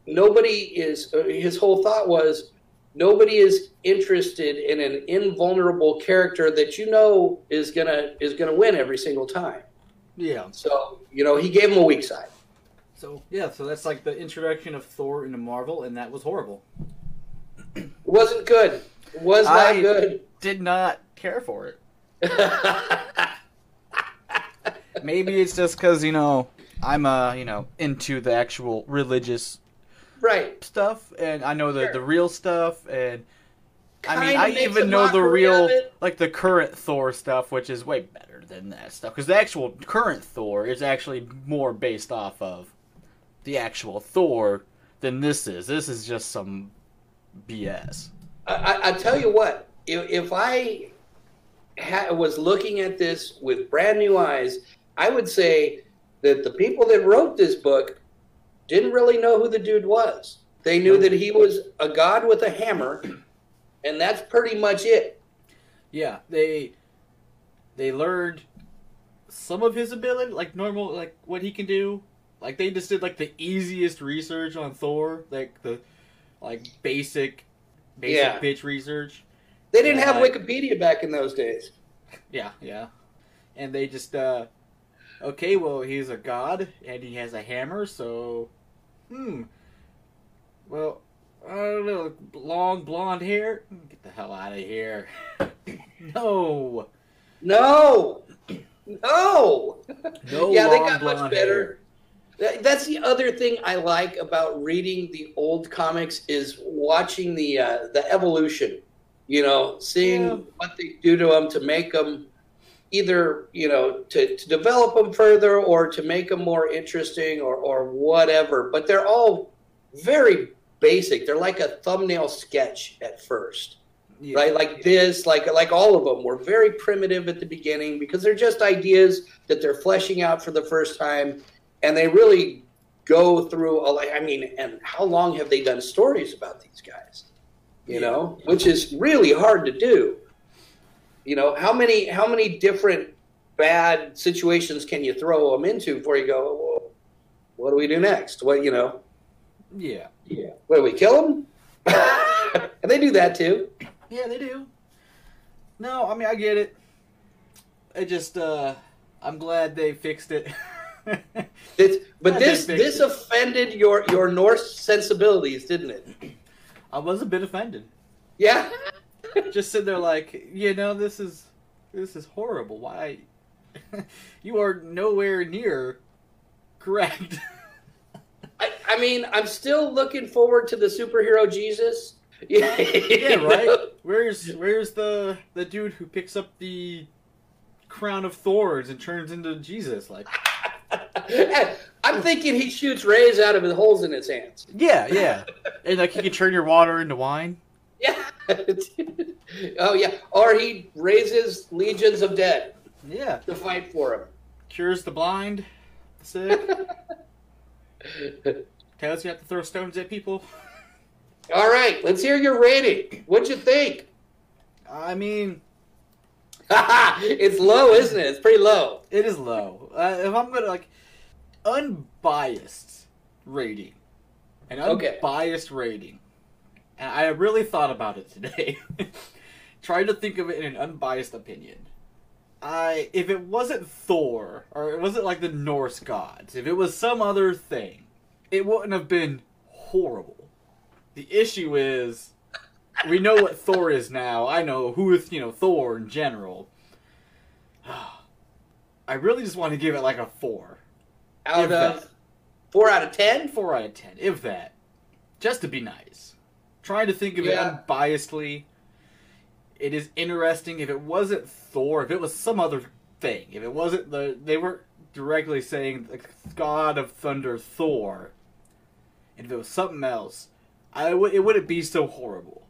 [SPEAKER 2] nobody is. uh, His whole thought was nobody is interested in an invulnerable character that you know is gonna is gonna win every single time.
[SPEAKER 1] Yeah.
[SPEAKER 2] So you know he gave him a weak side.
[SPEAKER 1] So yeah, so that's like the introduction of Thor into Marvel, and that was horrible.
[SPEAKER 2] Wasn't good. Was not
[SPEAKER 1] I-
[SPEAKER 2] good.
[SPEAKER 1] Did not care for it. Maybe it's just because you know I'm uh you know into the actual religious
[SPEAKER 2] right.
[SPEAKER 1] stuff, and I know the
[SPEAKER 2] Sure.
[SPEAKER 1] the real stuff, and I mean I even know the real like the current Thor stuff, which is way better than that stuff because the actual current Thor is actually more based off of the actual Thor than this is. This is just some BS.
[SPEAKER 2] I, I, tell you what, if, if I ha- was looking at this with brand new eyes, I would say that the people that wrote this book didn't really know who the dude was. They knew that he was a god with a hammer, and that's pretty much it.
[SPEAKER 1] Yeah, they they learned some of his ability, like normal, like what he can do. Like they just did like the easiest research on Thor, like the like basic basic
[SPEAKER 2] Yeah.
[SPEAKER 1] bitch research.
[SPEAKER 2] They didn't have
[SPEAKER 1] Yeah.
[SPEAKER 2] Wikipedia back in those days.
[SPEAKER 1] Yeah, yeah. And they just uh okay, well he's a god and he has a hammer, so hmm. Well, I don't know, long blonde hair. Get the hell out of here. no.
[SPEAKER 2] No, no.
[SPEAKER 1] No
[SPEAKER 2] yeah, they got much better.
[SPEAKER 1] hair.
[SPEAKER 2] That- That's the other thing I like about reading the old comics is watching the uh, the evolution. You know, seeing
[SPEAKER 1] Yeah.
[SPEAKER 2] what they do to them to make them either you know to, to develop them further or to make them more interesting or or whatever. But they're all very basic. They're like a thumbnail sketch at first
[SPEAKER 1] Yeah.
[SPEAKER 2] right? Like this, like like all of them were very primitive at the beginning because they're just ideas that they're fleshing out for the first time, and they really go through. A, like, I mean, and how long have they done stories about these guys? You
[SPEAKER 1] Yeah.
[SPEAKER 2] know, which is really hard to do. You know, how many how many different bad situations can you throw them into before you go? Well, what do we do next? What you know?
[SPEAKER 1] Yeah.
[SPEAKER 2] Yeah. What do we kill them? and they do that too.
[SPEAKER 1] Yeah, they do. No, I mean I get it. I just uh I'm glad they fixed it.
[SPEAKER 2] This, but this this offended your your Norse sensibilities, didn't it?
[SPEAKER 1] I was a bit offended.
[SPEAKER 2] Yeah.
[SPEAKER 1] Just sitting there like, you know, this is this is horrible. Why you are nowhere near correct.
[SPEAKER 2] I, I mean, I'm still looking forward to the superhero Jesus. Yeah,
[SPEAKER 1] yeah, right? Where's where's the the dude who picks up the crown of thorns and turns into Jesus like
[SPEAKER 2] I'm thinking he shoots rays out of his holes in his hands.
[SPEAKER 1] Yeah, yeah. And like you can turn your water into wine.
[SPEAKER 2] Yeah. oh yeah. Or he raises legions of dead
[SPEAKER 1] Yeah.
[SPEAKER 2] to fight for him.
[SPEAKER 1] Cures the blind, the sick. Tells you have to throw stones at people.
[SPEAKER 2] All right, let's hear your rating. What'd you think?
[SPEAKER 1] I mean,
[SPEAKER 2] it's low, isn't it? It's pretty low.
[SPEAKER 1] It is low. Uh, if I'm gonna like unbiased rating, an
[SPEAKER 2] Okay.
[SPEAKER 1] unbiased rating, and I really thought about it today. Tried to think of it in an unbiased opinion. I if it wasn't Thor or it wasn't like the Norse gods, if it was some other thing, it wouldn't have been horrible. The issue is we know what Thor is now. I know who is, you know, Thor in general. I really just want to give it like a 4.
[SPEAKER 2] Out
[SPEAKER 1] If
[SPEAKER 2] of
[SPEAKER 1] that.
[SPEAKER 2] four out of ten.
[SPEAKER 1] 4 out of 10, if that. Just to be nice. Trying to think of
[SPEAKER 2] Yeah.
[SPEAKER 1] it unbiasedly. It is interesting. If it wasn't Thor, if it was some other thing, if it wasn't the. They weren't directly saying the God of Thunder Thor, and if it was something else, I w- it wouldn't be so horrible.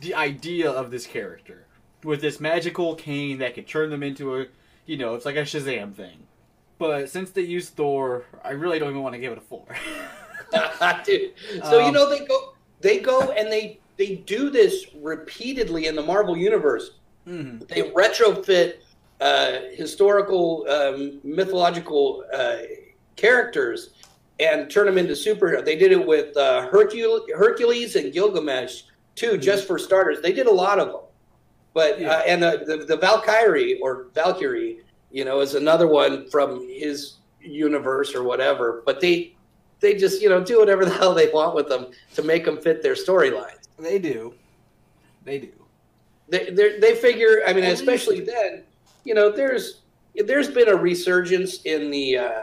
[SPEAKER 1] The idea of this character. With this magical cane that could turn them into a. You know, it's like a Shazam thing. But since they used Thor, I really don't even want to give it a 4.
[SPEAKER 2] Dude. So you
[SPEAKER 1] Um,
[SPEAKER 2] know they go they go and they they do this repeatedly in the Marvel universe.
[SPEAKER 1] hmm
[SPEAKER 2] They retrofit uh, historical um, mythological uh, characters and turn them into superheroes. They did it with uh, Hercule, Hercules and Gilgamesh too, just for starters. They did a lot of them. But
[SPEAKER 1] Yeah.
[SPEAKER 2] uh, and the, the the Valkyrie or Valkyrie, you know, is another one from his universe or whatever. But they they just you know do whatever the hell they want with them to make them fit their storylines.
[SPEAKER 1] They do. They do.
[SPEAKER 2] They they figure. I mean, especially then, you know, there's there's been a resurgence in the uh,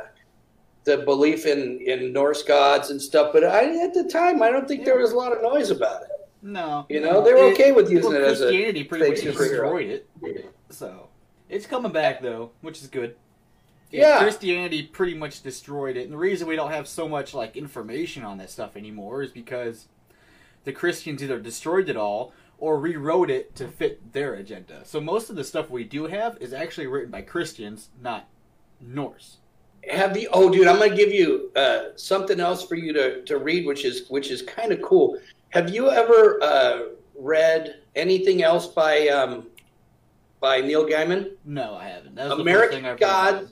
[SPEAKER 2] the belief in in Norse gods and stuff. But I, at the time, I don't think there was a lot of noise about it.
[SPEAKER 1] No.
[SPEAKER 2] You know, they were okay with using
[SPEAKER 1] well,
[SPEAKER 2] it as a
[SPEAKER 1] Christianity pretty much destroyed it. So it's coming back though, which is good.
[SPEAKER 2] Yeah.
[SPEAKER 1] Christianity pretty much destroyed it, and the reason we don't have so much like information on that stuff anymore is because the Christians either destroyed it all or rewrote it to fit their agenda. So most of the stuff we do have is actually written by Christians, not Norse.
[SPEAKER 2] Have you? Oh, dude, I'm gonna give you uh, something else for you to, to read, which is which is kind of cool. Have you ever uh, read anything else by um, by Neil Gaiman?
[SPEAKER 1] No, I haven't. That was
[SPEAKER 2] American
[SPEAKER 1] thing I've
[SPEAKER 2] God-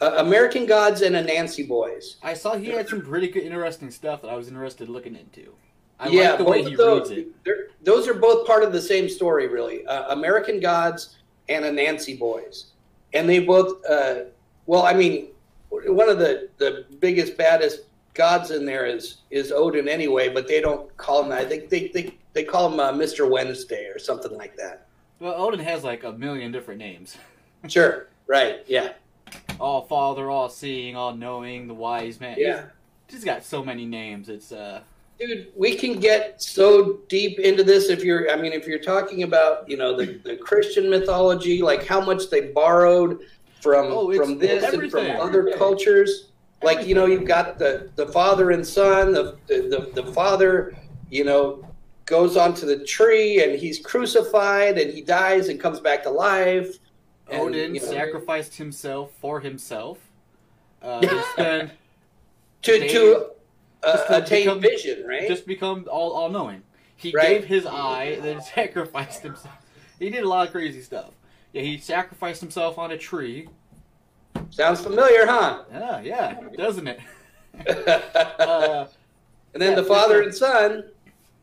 [SPEAKER 2] Uh, American Gods and Anansi Boys.
[SPEAKER 1] I saw he had some pretty good, interesting stuff that I was interested in looking into. I
[SPEAKER 2] yeah,
[SPEAKER 1] like the way he
[SPEAKER 2] those,
[SPEAKER 1] reads it.
[SPEAKER 2] Those are both part of the same story, really. Uh, American Gods and Anansi Boys, and they both. Uh, well, I mean, one of the the biggest, baddest gods in there is is Odin anyway, but they don't call him that. I think they they, they call him uh, Mister Wednesday or something like that.
[SPEAKER 1] Well, Odin has like a million different names.
[SPEAKER 2] Sure, right? Yeah,
[SPEAKER 1] All Father, All Seeing, All Knowing, the Wise Man.
[SPEAKER 2] yeah.
[SPEAKER 1] He's, he's got so many names. It's uh,
[SPEAKER 2] Dude, we can get so deep into this if you're I mean if you're talking about, you know, the, the Christian mythology, like how much they borrowed from
[SPEAKER 1] Oh,
[SPEAKER 2] from this and from other cultures. Like, you know, you've got the, the father and son, the, the the father, you know, goes onto the tree and he's crucified and he dies and comes back to life. And,
[SPEAKER 1] Odin
[SPEAKER 2] you know,
[SPEAKER 1] sacrificed himself for himself uh, to
[SPEAKER 2] to to uh,
[SPEAKER 1] just to
[SPEAKER 2] attain
[SPEAKER 1] become-
[SPEAKER 2] vision, right?
[SPEAKER 1] just become all all knowing. He
[SPEAKER 2] Right.
[SPEAKER 1] gave his eye, then sacrificed himself. He did a lot of crazy stuff. Yeah, he sacrificed himself on a tree.
[SPEAKER 2] Sounds familiar, huh?
[SPEAKER 1] Yeah, yeah, doesn't it? Uh,
[SPEAKER 2] And then
[SPEAKER 1] Yeah,
[SPEAKER 2] the father and son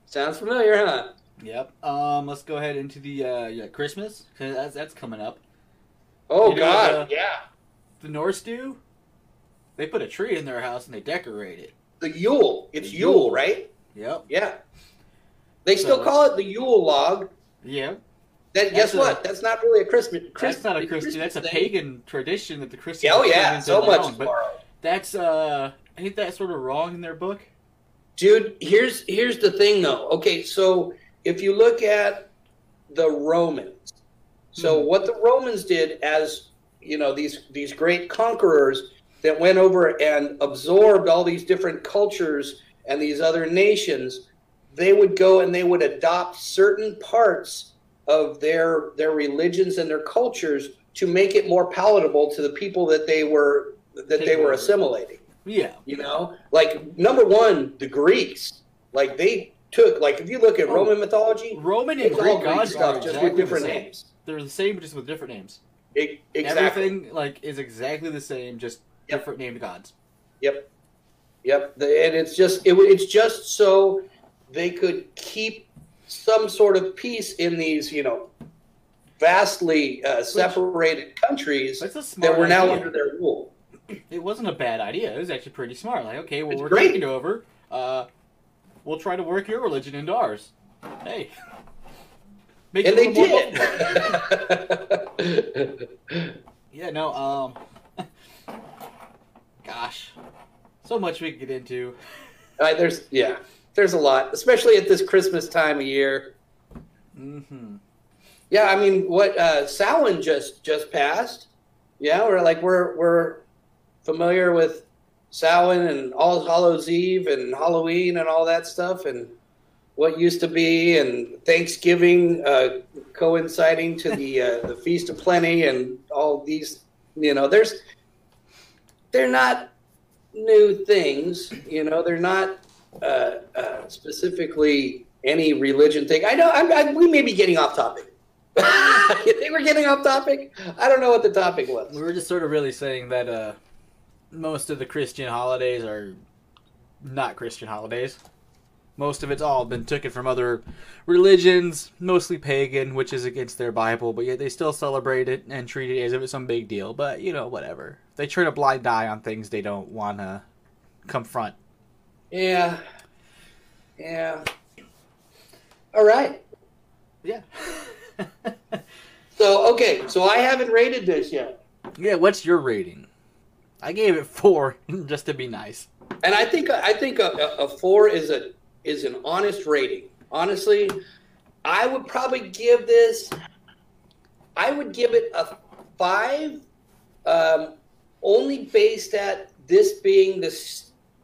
[SPEAKER 2] sounds familiar, huh?
[SPEAKER 1] Yep. Um, let's go ahead into the uh, yeah, Christmas 'cause that's that's coming up.
[SPEAKER 2] Oh
[SPEAKER 1] You know,
[SPEAKER 2] God,
[SPEAKER 1] uh,
[SPEAKER 2] yeah.
[SPEAKER 1] The Norse do. They put a tree in their house and they decorate it.
[SPEAKER 2] The Yule. It's
[SPEAKER 1] The
[SPEAKER 2] Yule,
[SPEAKER 1] Yule.
[SPEAKER 2] right?
[SPEAKER 1] Yep.
[SPEAKER 2] Yeah. They still
[SPEAKER 1] So-
[SPEAKER 2] call it the Yule log.
[SPEAKER 1] Yeah.
[SPEAKER 2] That guess
[SPEAKER 1] That's a-
[SPEAKER 2] what? That's not really a Christmas.
[SPEAKER 1] That's not a Christian. That's a
[SPEAKER 2] thing.
[SPEAKER 1] pagan tradition that the Christians.
[SPEAKER 2] Oh yeah, so much
[SPEAKER 1] own, But that's uh, ain't that sort of wrong in their book?
[SPEAKER 2] Dude, here's here's the thing though. Okay, so if you look at the Romans, so
[SPEAKER 1] Mhm.
[SPEAKER 2] what the Romans did as you know these these great conquerors that went over and absorbed all these different cultures and these other nations, they would go and they would adopt certain parts of their their religions and their cultures to make it more palatable to the people that they were that they were assimilating
[SPEAKER 1] Yeah.
[SPEAKER 2] you know like number one the greeks like they took like if you look at
[SPEAKER 1] Oh.
[SPEAKER 2] roman mythology
[SPEAKER 1] Roman and
[SPEAKER 2] all
[SPEAKER 1] Greek
[SPEAKER 2] greek stuff just with different
[SPEAKER 1] the
[SPEAKER 2] names
[SPEAKER 1] they're the same, just with different names.
[SPEAKER 2] E- exactly.
[SPEAKER 1] Everything like is exactly the same, just
[SPEAKER 2] Yep.
[SPEAKER 1] different named gods.
[SPEAKER 2] Yep. Yep. The- And it's just it, it's just so they could keep some sort of peace in these, you know, vastly uh, separated countries
[SPEAKER 1] That's a smart
[SPEAKER 2] that were now
[SPEAKER 1] idea.
[SPEAKER 2] under their rule.
[SPEAKER 1] It wasn't a bad idea. It was actually pretty smart. Like, okay, well,
[SPEAKER 2] It's
[SPEAKER 1] we're
[SPEAKER 2] great.
[SPEAKER 1] taking over. Uh, we'll try to work your religion into ours. Hey. Make
[SPEAKER 2] And they
[SPEAKER 1] a little more
[SPEAKER 2] did.
[SPEAKER 1] Yeah, no, um. Gosh. So much we could get into.
[SPEAKER 2] Uh, there's yeah, there's a lot, especially at this Christmas time of year.
[SPEAKER 1] hmm
[SPEAKER 2] Yeah, I mean, what uh, Samhain just just passed. Yeah, we're like we're we're familiar with Samhain and All Hallows Eve and Halloween and all that stuff and what used to be and Thanksgiving uh, coinciding to the uh, the Feast of Plenty and all these. You know, there's they're not new things. You know, they're not uh, uh, specifically any religion thing. I know I'm, I, we may be getting off topic. you think we're getting off topic? I don't know what the topic was.
[SPEAKER 1] We were just sort of really saying that uh, most of the Christian holidays are not Christian holidays. Most of it's all been taken from other religions, mostly pagan, which is against their Bible, but yet they still celebrate it and treat it as if it's some big deal. But, you know, whatever. They turn a blind eye on things they don't want to confront.
[SPEAKER 2] Yeah. Yeah. All right.
[SPEAKER 1] Yeah.
[SPEAKER 2] So okay, so I haven't rated this yet,
[SPEAKER 1] yeah, what's your rating? I gave it four, just to be nice.
[SPEAKER 2] and I think I think a, a, four is a is an honest rating. Honestly, I would probably give this. I would give it a five, um, only based at this being the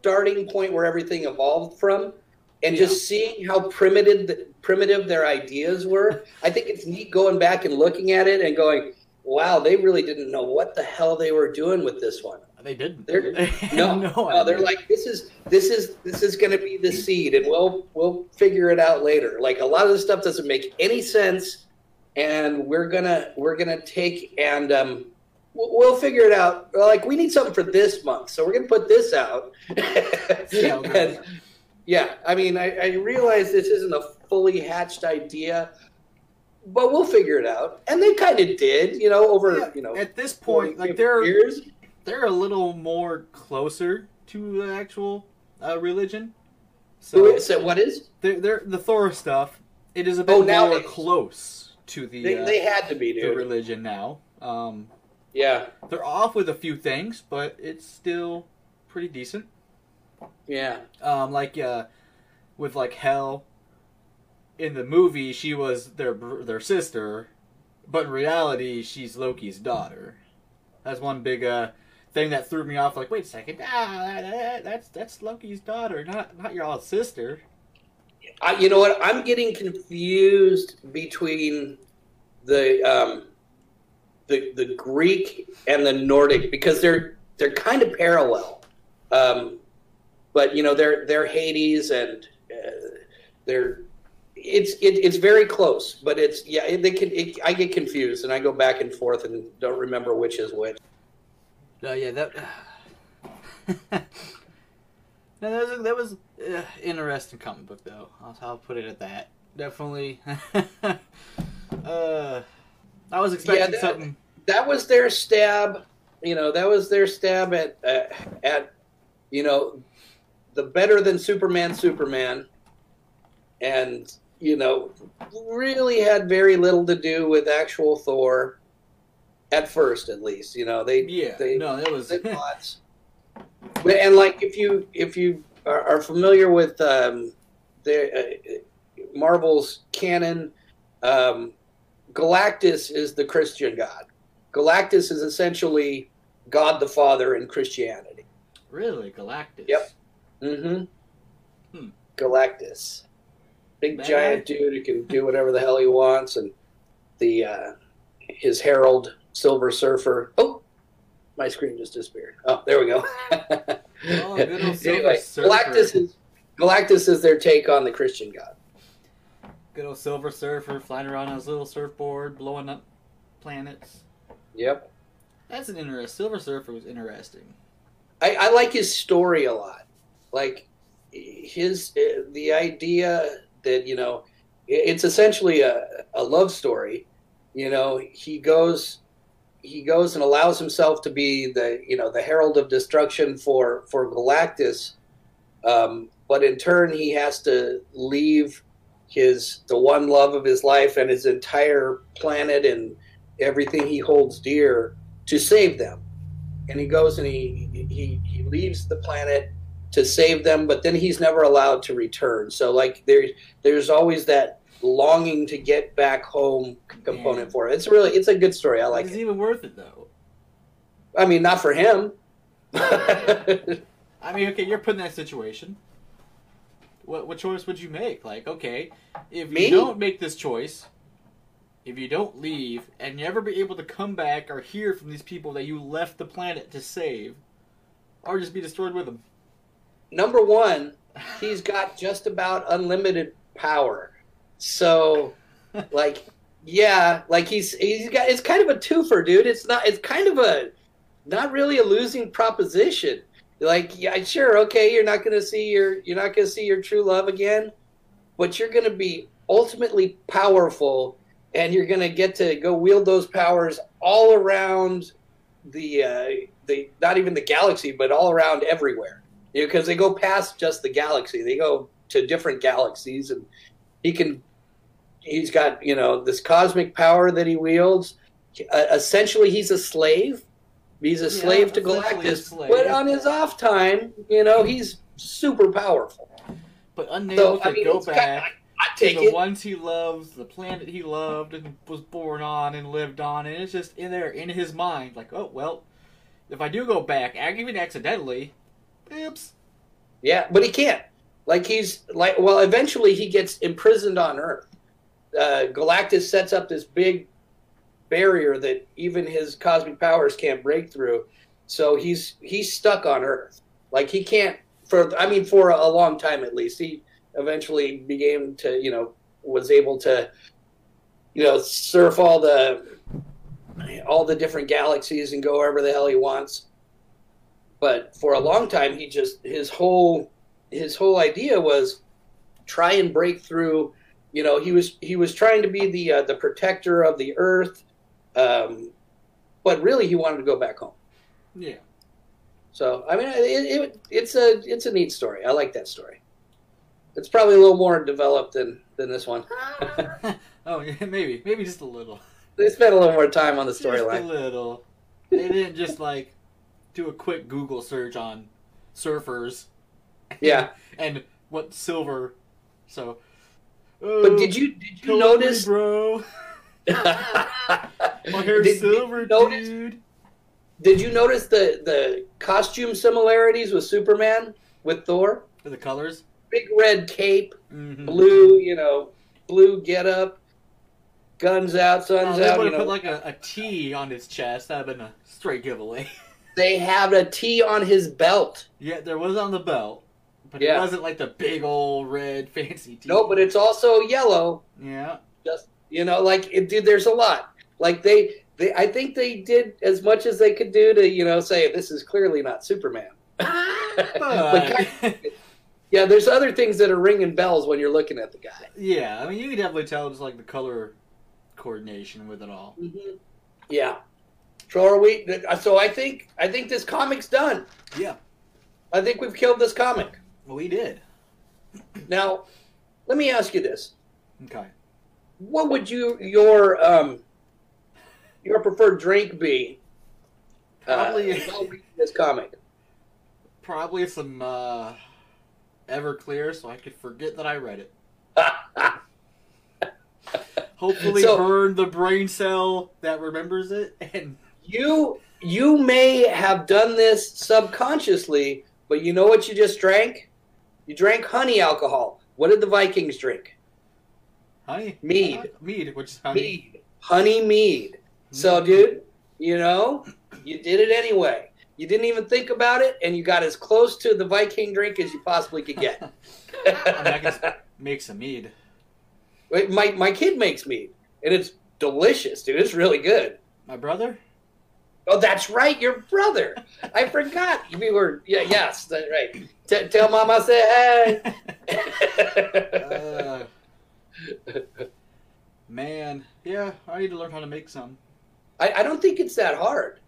[SPEAKER 2] starting point where everything evolved from, and just seeing how primitive primitive their ideas were. I think it's neat going back and looking at it and going, "Wow, they really didn't know what the hell they were doing with this one."
[SPEAKER 1] They didn't.
[SPEAKER 2] They're,
[SPEAKER 1] They had
[SPEAKER 2] no, no, they're like this is this is this is going to be the seed, and we'll we'll figure it out later. Like a lot of this stuff doesn't make any sense, and we're gonna we're gonna take and um, we'll, we'll figure it out. Like we need something for this month, so we're gonna put this out.
[SPEAKER 1] Yeah.
[SPEAKER 2] And, yeah, I mean, I, I realize this isn't a fully hatched idea, but we'll figure it out. And they kind of did, you know, over
[SPEAKER 1] Yeah,
[SPEAKER 2] you know
[SPEAKER 1] at this point, like
[SPEAKER 2] 50
[SPEAKER 1] they're
[SPEAKER 2] years.
[SPEAKER 1] they're a little more closer to the actual uh, religion.
[SPEAKER 2] Who
[SPEAKER 1] So
[SPEAKER 2] is it? What is?
[SPEAKER 1] they're, they're the Thor stuff. It is a bit
[SPEAKER 2] Oh,
[SPEAKER 1] more
[SPEAKER 2] nowadays.
[SPEAKER 1] close to the
[SPEAKER 2] They,
[SPEAKER 1] uh,
[SPEAKER 2] they had to be,
[SPEAKER 1] the religion now. Um,
[SPEAKER 2] Yeah,
[SPEAKER 1] they're off with a few things, but it's still pretty decent.
[SPEAKER 2] yeah,
[SPEAKER 1] Um, like uh, with like Hel. In the movie, she was their their sister, but in reality, she's Loki's daughter. That's one big uh thing that threw me off. Like, wait a second, ah, that, that- that's that's Loki's daughter, not not your all sister.
[SPEAKER 2] I, you know what? I'm getting confused between the um, the the Greek and the Nordic because they're they're kind of parallel, um, but you know they're they're Hades and uh, they're it's it, it's very close, but it's yeah they can it, I get confused and I go back and forth and don't remember which is which.
[SPEAKER 1] Uh, yeah, that. no, that was that was uh, interesting comic book though. I'll, I'll put it at that. Definitely. uh, I was expecting
[SPEAKER 2] that-
[SPEAKER 1] something.
[SPEAKER 2] that was their stab. You know, that was their stab at uh, at you know the better than Superman Superman, and you know really had very little to do with actual Thor. At first, at least, you know they
[SPEAKER 1] Yeah,
[SPEAKER 2] they
[SPEAKER 1] no, it was.
[SPEAKER 2] did lots. And like if you if you are, are familiar with um, the uh, Marvel's canon, um, Galactus is the Christian god. Galactus is essentially God the Father in Christianity.
[SPEAKER 1] really Galactus.
[SPEAKER 2] Yep. Mm-hmm.
[SPEAKER 1] Hmm.
[SPEAKER 2] Galactus, big
[SPEAKER 1] Man.
[SPEAKER 2] giant dude who can do whatever the hell he wants, and the uh, his herald, Silver Surfer. Oh, my screen just disappeared. Oh, there we go.
[SPEAKER 1] Oh, Silver
[SPEAKER 2] anyway,
[SPEAKER 1] Surfer.
[SPEAKER 2] Galactus is Galactus is their take on the Christian god.
[SPEAKER 1] Good old Silver Surfer flying around on his little surfboard, blowing up planets.
[SPEAKER 2] Yep.
[SPEAKER 1] That's an interesting. Silver Surfer was interesting.
[SPEAKER 2] I, I like his story a lot. Like his uh, the idea that you know it's essentially a, a love story. You know, he goes he goes and allows himself to be the you know the herald of destruction for for Galactus, um, but in turn he has to leave his the one love of his life and his entire planet and everything he holds dear to save them. And he goes and he he he leaves the planet to save them, but then he's never allowed to return. So like there's there's always that longing to get back home component
[SPEAKER 1] Yeah.
[SPEAKER 2] for it. It's really it's a good story. I like
[SPEAKER 1] Is
[SPEAKER 2] it.
[SPEAKER 1] it even worth it though?
[SPEAKER 2] I mean, not for him.
[SPEAKER 1] I mean, okay, you're put in that situation. What what choice would you make? Like, okay, if
[SPEAKER 2] Me?
[SPEAKER 1] you don't make this choice, if you don't leave and never be able to come back or hear from these people that you left the planet to save, or just be destroyed with them.
[SPEAKER 2] Number one, he's got just about unlimited power. So, like, yeah, like he's he's got it's kind of a twofer, dude. It's not it's kind of a not really a losing proposition. Like, yeah, sure, okay, you're not gonna see your you're not gonna see your true love again, but you're gonna be ultimately powerful, and you're gonna get to go wield those powers all around the uh, the not even the galaxy, but all around everywhere because they go past just the galaxy. They go to different galaxies, and he can. He's got you know this cosmic power that he wields. Uh, essentially, he's a slave. He's a
[SPEAKER 1] Yeah,
[SPEAKER 2] slave to Galactus,
[SPEAKER 1] slave.
[SPEAKER 2] but on his off time, you know, he's super powerful.
[SPEAKER 1] But unable
[SPEAKER 2] So I
[SPEAKER 1] to
[SPEAKER 2] mean,
[SPEAKER 1] go back
[SPEAKER 2] kinda- I
[SPEAKER 1] to the
[SPEAKER 2] it.
[SPEAKER 1] ones he loves, the planet he loved and was born on and lived on, and it's just in there in his mind, like, oh well, if I do go back, ac- even accidentally, oops.
[SPEAKER 2] Yeah, but he can't. Like he's like well, eventually he gets imprisoned on Earth. Uh, Galactus sets up this big barrier that even his cosmic powers can't break through. So he's he's stuck on Earth. Like he can't for I mean for a long time at least. He eventually began to you know was able to you know surf all the all the different galaxies and go wherever the hell he wants but for a long time he just his whole his whole idea was try and break through you know he was he was trying to be the uh, the protector of the earth um, but really he wanted to go back home
[SPEAKER 1] Yeah.
[SPEAKER 2] so i mean it, it, it's a it's a neat story i like that story it's probably a little more developed than than this one
[SPEAKER 1] oh yeah, maybe, maybe just a little.
[SPEAKER 2] they spent a little more time on the
[SPEAKER 1] Just a
[SPEAKER 2] storyline
[SPEAKER 1] little. They didn't just like do a quick Google search on surfers.
[SPEAKER 2] yeah
[SPEAKER 1] and what silver. So.
[SPEAKER 2] but did you did you notice
[SPEAKER 1] bro? My hair's
[SPEAKER 2] Did- did
[SPEAKER 1] silver,
[SPEAKER 2] you notice-
[SPEAKER 1] dude.
[SPEAKER 2] Did you notice the the costume similarities with Superman with Thor?
[SPEAKER 1] For the colors.
[SPEAKER 2] Big red cape,
[SPEAKER 1] Mm-hmm.
[SPEAKER 2] blue, you know, blue getup, guns out,
[SPEAKER 1] Oh,
[SPEAKER 2] suns
[SPEAKER 1] they
[SPEAKER 2] out.
[SPEAKER 1] would
[SPEAKER 2] You
[SPEAKER 1] have
[SPEAKER 2] know,
[SPEAKER 1] put like a, a T on his chest. That'd have been a straight giveaway.
[SPEAKER 2] they have a T on his belt.
[SPEAKER 1] yeah, there was on the belt, but
[SPEAKER 2] Yeah.
[SPEAKER 1] it wasn't like the big old red fancy T.
[SPEAKER 2] No, but it's also yellow.
[SPEAKER 1] yeah.
[SPEAKER 2] Just you know, like it, dude, there's a lot. Like they, they, I think they did as much as they could do to, you know, say this is clearly not Superman. but yeah, there's other things that are ringing bells when you're looking at the guy.
[SPEAKER 1] yeah, I mean, you can definitely tell just like the color coordination with it all.
[SPEAKER 2] Mm-hmm. Yeah. So are we? So I think I think this comic's done.
[SPEAKER 1] Yeah.
[SPEAKER 2] I think we've killed this comic.
[SPEAKER 1] We did.
[SPEAKER 2] Now, let me ask you this:
[SPEAKER 1] Okay.
[SPEAKER 2] What would you your um your preferred drink be?
[SPEAKER 1] Probably-
[SPEAKER 2] uh, while reading this comic.
[SPEAKER 1] Probably some uh, Everclear, so I could forget that I read it. Hopefully,
[SPEAKER 2] So-
[SPEAKER 1] burn the brain cell that remembers it. And
[SPEAKER 2] you you may have done this subconsciously, but you know what you just drank? You drank honey alcohol. What did the Vikings drink?
[SPEAKER 1] Honey,
[SPEAKER 2] Mead.
[SPEAKER 1] mead, which is honey.
[SPEAKER 2] Mead. Honey mead. So, dude, you know, you did it anyway. You didn't even think about it, and you got as close to the Viking drink as you possibly could get.
[SPEAKER 1] I mean, I can make some mead.
[SPEAKER 2] Wait, my my kid makes mead, and it's delicious, dude. It's really good.
[SPEAKER 1] My brother?
[SPEAKER 2] Oh, that's right, your brother. I forgot we were. Yeah, yes, that's right. T- tell mom I said hey.
[SPEAKER 1] Uh, man, yeah, I need to learn how to make some.
[SPEAKER 2] I, I don't think it's that hard.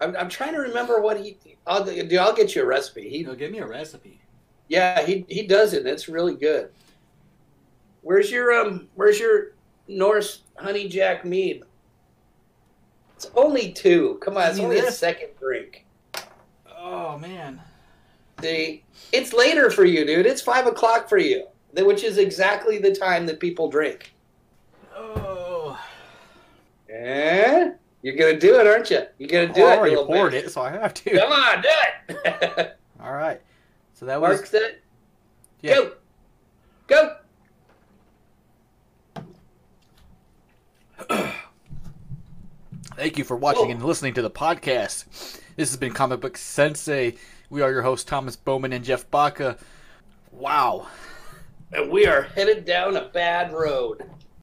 [SPEAKER 2] I'm, I'm trying to remember what he. I'll, dude, I'll get you a recipe. He,
[SPEAKER 1] know, give me a recipe.
[SPEAKER 2] yeah, he he does it. It's really good. Where's your um? Where's your Norse honey jack mead? It's only two. Come on, it's only a second drink.
[SPEAKER 1] Oh man.
[SPEAKER 2] See, it's later for you, dude. It's five o'clock for you, which is exactly the time that people drink.
[SPEAKER 1] Oh.
[SPEAKER 2] Eh? You're gonna do it, aren't you? You're gonna do
[SPEAKER 1] I
[SPEAKER 2] it. I already
[SPEAKER 1] poured
[SPEAKER 2] bastard.
[SPEAKER 1] it, so I have to.
[SPEAKER 2] Come on, do it.
[SPEAKER 1] All right. So that was
[SPEAKER 2] Mark it.
[SPEAKER 1] yeah.
[SPEAKER 2] Go. Go.
[SPEAKER 1] Thank you for watching
[SPEAKER 2] Oh.
[SPEAKER 1] and listening to the podcast. This has been Comic Book Sensei. We are your hosts, Thomas Bowman and Jeff Baca. Wow.
[SPEAKER 2] And we are headed down a bad road.